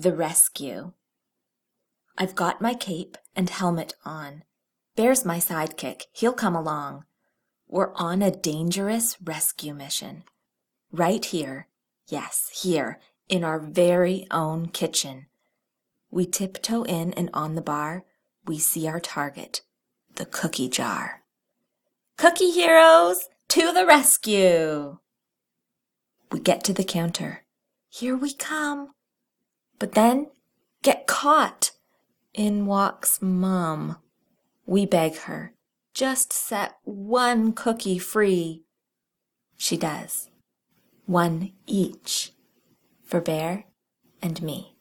The Rescue I've got my cape and helmet on. Bear's my sidekick, he'll come along. We're on a dangerous rescue mission. Right here, yes, here, in our very own kitchen. We tiptoe in and on the bar, we see our target, the cookie jar. Cookie heroes, to the rescue! We get to the counter. Here we come. But then get caught. In walks Mom. We beg her, just set one cookie free. She does. One each for Bear and me.